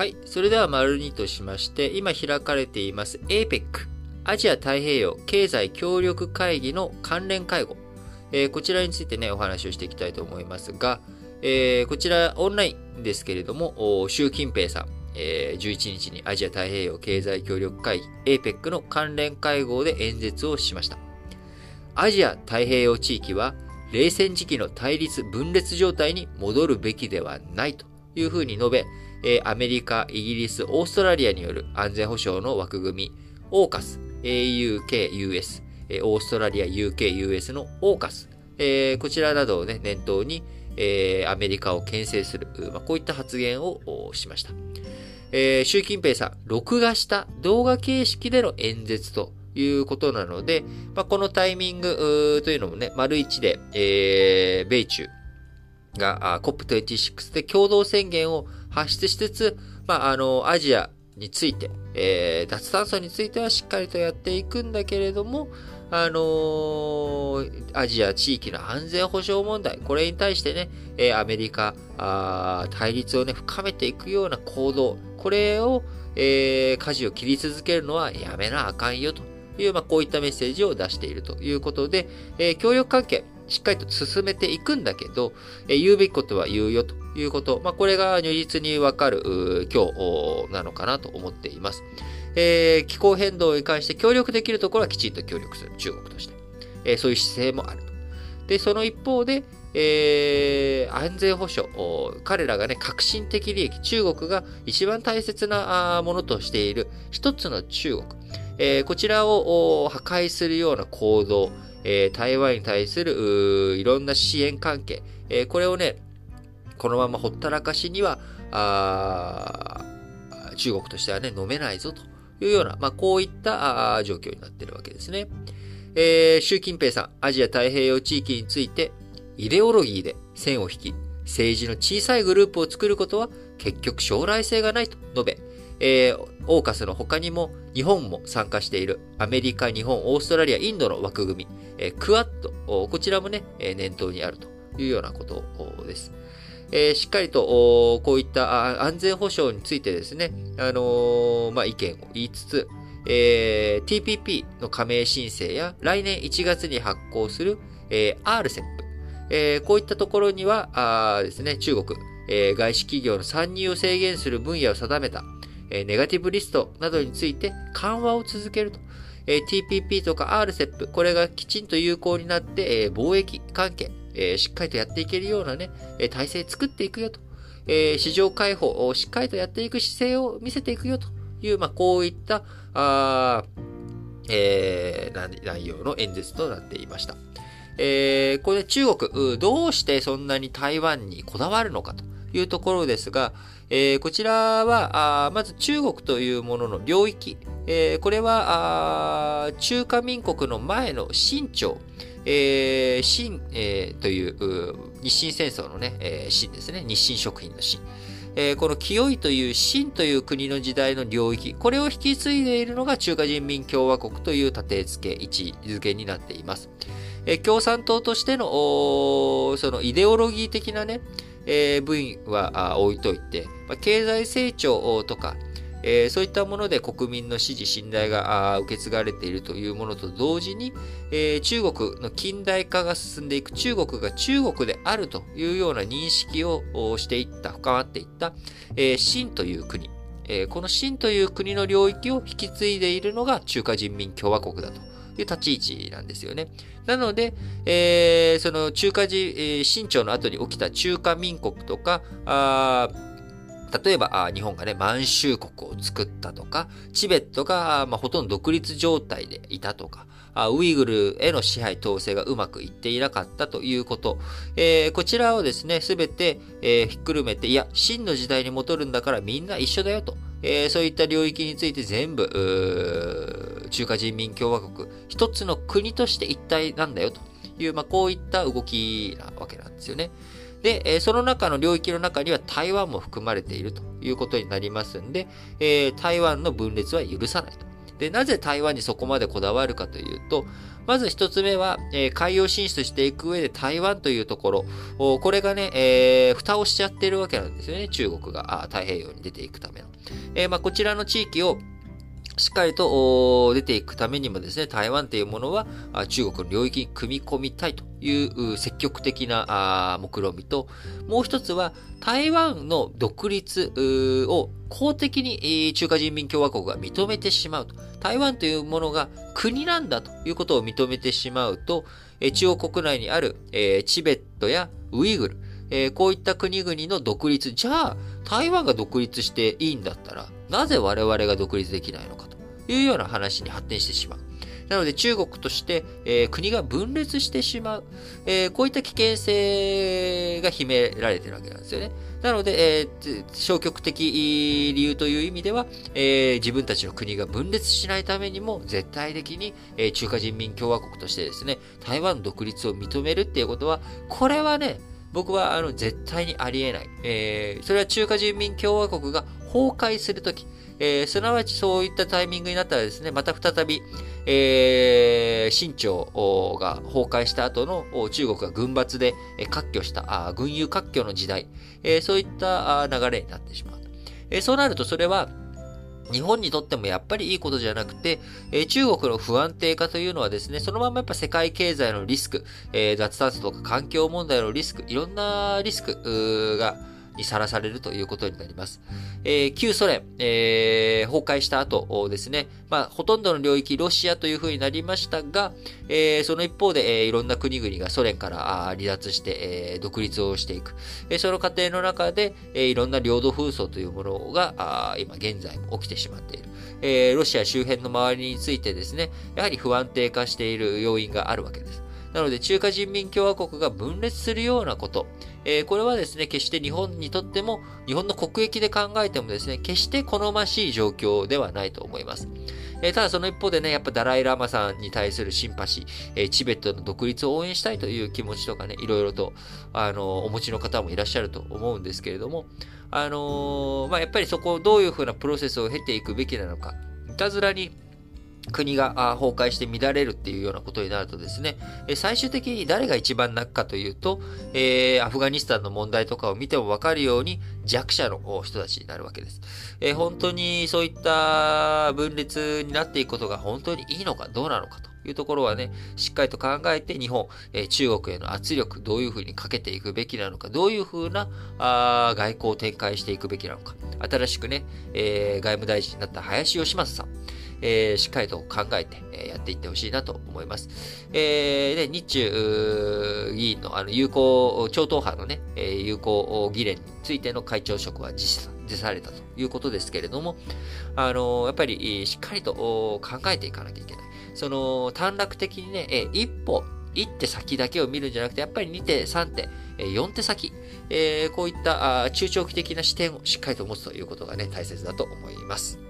はい。それでは丸2としまして、今開かれています APEC、アジア太平洋経済協力会議の関連会合。えー、こちらについてね、お話をしていきたいと思いますが、えー、こちらオンラインですけれども、習近平さん、えー、11日にアジア太平洋経済協力会議 APEC の関連会合で演説をしました。アジア太平洋地域は冷戦時期の対立分裂状態に戻るべきではないというふうに述べ、え、アメリカ、イギリス、オーストラリアによる安全保障の枠組み、OCAS、AUK、US、オーストラリア、UK、US の OCAS、え、こちらなどを、ね、念頭に、え、アメリカを牽制する、まあ、こういった発言をしました。えー、習近平さん、録画した動画形式での演説ということなので、まあ、このタイミングというのもね、丸一で、えー、米中が COP26 で共同宣言を発出しつつ、まあ、あの、アジアについて、えー、脱炭素についてはしっかりとやっていくんだけれども、あのー、アジア地域の安全保障問題、これに対してね、えー、アメリカあ、対立をね、深めていくような行動、これを、えー、舵を切り続けるのはやめなあかんよという、まあ、こういったメッセージを出しているということで、えー、協力関係、しっかりと進めていくんだけど、えー、言うべきことは言うよということ、まあ、これが如実にわかる今日なのかなと思っています。えー、気候変動に関して協力できるところはきちんと協力する、中国として。えー、そういう姿勢もあると。で、その一方で、えー、安全保障、彼らがね、革新的利益、中国が一番大切なものとしている一つの中国、えー、こちらを破壊するような行動、えー、台湾に対するいろんな支援関係、えー、これをね、このままほったらかしには、中国としてはね、飲めないぞというような、まあ、こういった状況になっているわけですね。えー、習近平さん、アジア太平洋地域について、イデオロギーで線を引き、政治の小さいグループを作ることは結局将来性がないと述べ、えー、オーカスの他にも日本も参加している。アメリカ、日本、オーストラリア、インドの枠組み、えー、クアッド、こちらもね、念頭にあるというようなことです。えー、しっかりと、こういった安全保障についてですね、あの、まあ、意見を言いつつ、えー、TPP の加盟申請や来年1月に発行する、えー、RCEP、えー、こういったところにはあですね、中国、えー、外資企業の参入を制限する分野を定めた、ネガティブリストなどについて緩和を続けると。TPP とか RCEP、これがきちんと有効になって、貿易関係、しっかりとやっていけるようなね、体制作っていくよと。市場開放をしっかりとやっていく姿勢を見せていくよという、まあ、こういった、あえー、内容の演説となっていました。えー、これ中国、どうしてそんなに台湾にこだわるのかというところですが、えー、こちらは、あまず中国というものの領域、えー、これはあ中華民国の前の清朝、えー、清、えー、という日清戦争のね、えー、清ですね。日清食品の清。えー、この清いという清という国の時代の領域、これを引き継いでいるのが中華人民共和国という立て付け、位置づけになっています。えー、共産党としての、そのイデオロギー的なね、えー、部員は置いといて、まあ、経済成長とか、えー、そういったもので国民の支持、信頼が受け継がれているというものと同時に、えー、中国の近代化が進んでいく、中国が中国であるというような認識をしていった、深まっていった、えー、清という国、えー、この清という国の領域を引き継いでいるのが中華人民共和国だと。いう立ち位置なんですよね。なので、えー、その中華人、えー、清朝の後に起きた中華民国とか、あ例えば、日本がね、満州国を作ったとか、チベットが、まあ、ほとんど独立状態でいたとか、ウイグルへの支配統制がうまくいっていなかったということ。えー、こちらをですね、すべて、えー、ひっくるめて、いや、真の時代に戻るんだからみんな一緒だよと。えー、そういった領域について全部、中華人民共和国、一つの国として一体なんだよという、まあ、こういった動きなわけなんですよね。で、えその中の領域の中には台湾も含まれているということになりますんで、え台湾の分裂は許さないと。で、なぜ台湾にそこまでこだわるかというと、まず一つ目は、えー、海洋進出していく上で台湾というところ、これがね、えー、蓋をしちゃってるわけなんですよね、中国があ太平洋に出ていくための。えー、まあ、こちらの地域をしっかりと出ていくためにもですね、台湾というものは中国の領域に組み込みたいという積極的な目論見みと、もう一つは台湾の独立を公的に中華人民共和国が認めてしまうと。台湾というものが国なんだということを認めてしまうと、中国国内にあるチベットやウイグル、え、こういった国々の独立。じゃあ、台湾が独立していいんだったら、なぜ我々が独立できないのかいうような話に発展してしまう。なので中国として、えー、国が分裂してしまう、えー、こういった危険性が秘められてるわけなんですよね。なので、えー、消極的理由という意味では、え、自分たちの国が分裂しないためにも、絶対的に、え、中華人民共和国としてですね、台湾独立を認めるっていうことは、これはね、僕はあの絶対にありえない。えー、それは中華人民共和国が崩壊するとき、えー、すなわちそういったタイミングになったらですね、また再び、えー、清朝が崩壊した後の中国が軍閥で割拠した、あ軍友割拠の時代、えー、そういった流れになってしまう。えー、そうなるとそれは、日本にとってもやっぱりいいことじゃなくて、え、中国の不安定化というのはですね、そのままやっぱ世界経済のリスク、えー、脱炭素とか環境問題のリスク、いろんなリスクが、にさらされるということになります。えー、旧ソ連、えー、崩壊した後ですね、まあ、ほとんどの領域、ロシアというふうになりましたが、えー、その一方で、えー、いろんな国々がソ連から離脱して、えー、独立をしていく。えー、その過程の中で、えー、いろんな領土紛争というものが、あ今現在も起きてしまっている。えー、ロシア周辺の周りについてですね、やはり不安定化している要因があるわけです。なので、中華人民共和国が分裂するようなこと、えー、これはですね、決して日本にとっても、日本の国益で考えてもですね、決して好ましい状況ではないと思います。えー、ただその一方でね、やっぱダライラマさんに対するシンパシー、えー、チベットの独立を応援したいという気持ちとかね、いろいろと、あのお持ちの方もいらっしゃると思うんですけれども、あのまあ、やっぱりそこをどういうふうなプロセスを経ていくべきなのか、いたずらに国が崩壊して乱れるっていうようなことになるとですね、最終的に誰が一番泣くかというと、えー、アフガニスタンの問題とかを見てもわかるように弱者の人たちになるわけです。えー、本当にそういった分裂になっていくことが本当にいいのかどうなのかというところはね、しっかりと考えて日本、えー、中国への圧力、どういうふうにかけていくべきなのか、どういうふうなあ外交を展開していくべきなのか、新しくね、えー、外務大臣になった林芳正さん、えー、しっかりと考えて、えやっていってほしいなと思います。えー、で、日中議員のあの有効、超党派のね、えー、有効議連についての会長職は実施辞されたということですけれども、あのやっぱりしっかりと考えていかなきゃいけない。その短絡的にね、え一歩、一手先だけを見るんじゃなくて、やっぱり2手、3手、4手先、えー、こういった中長期的な視点をしっかりと持つということがね、大切だと思います。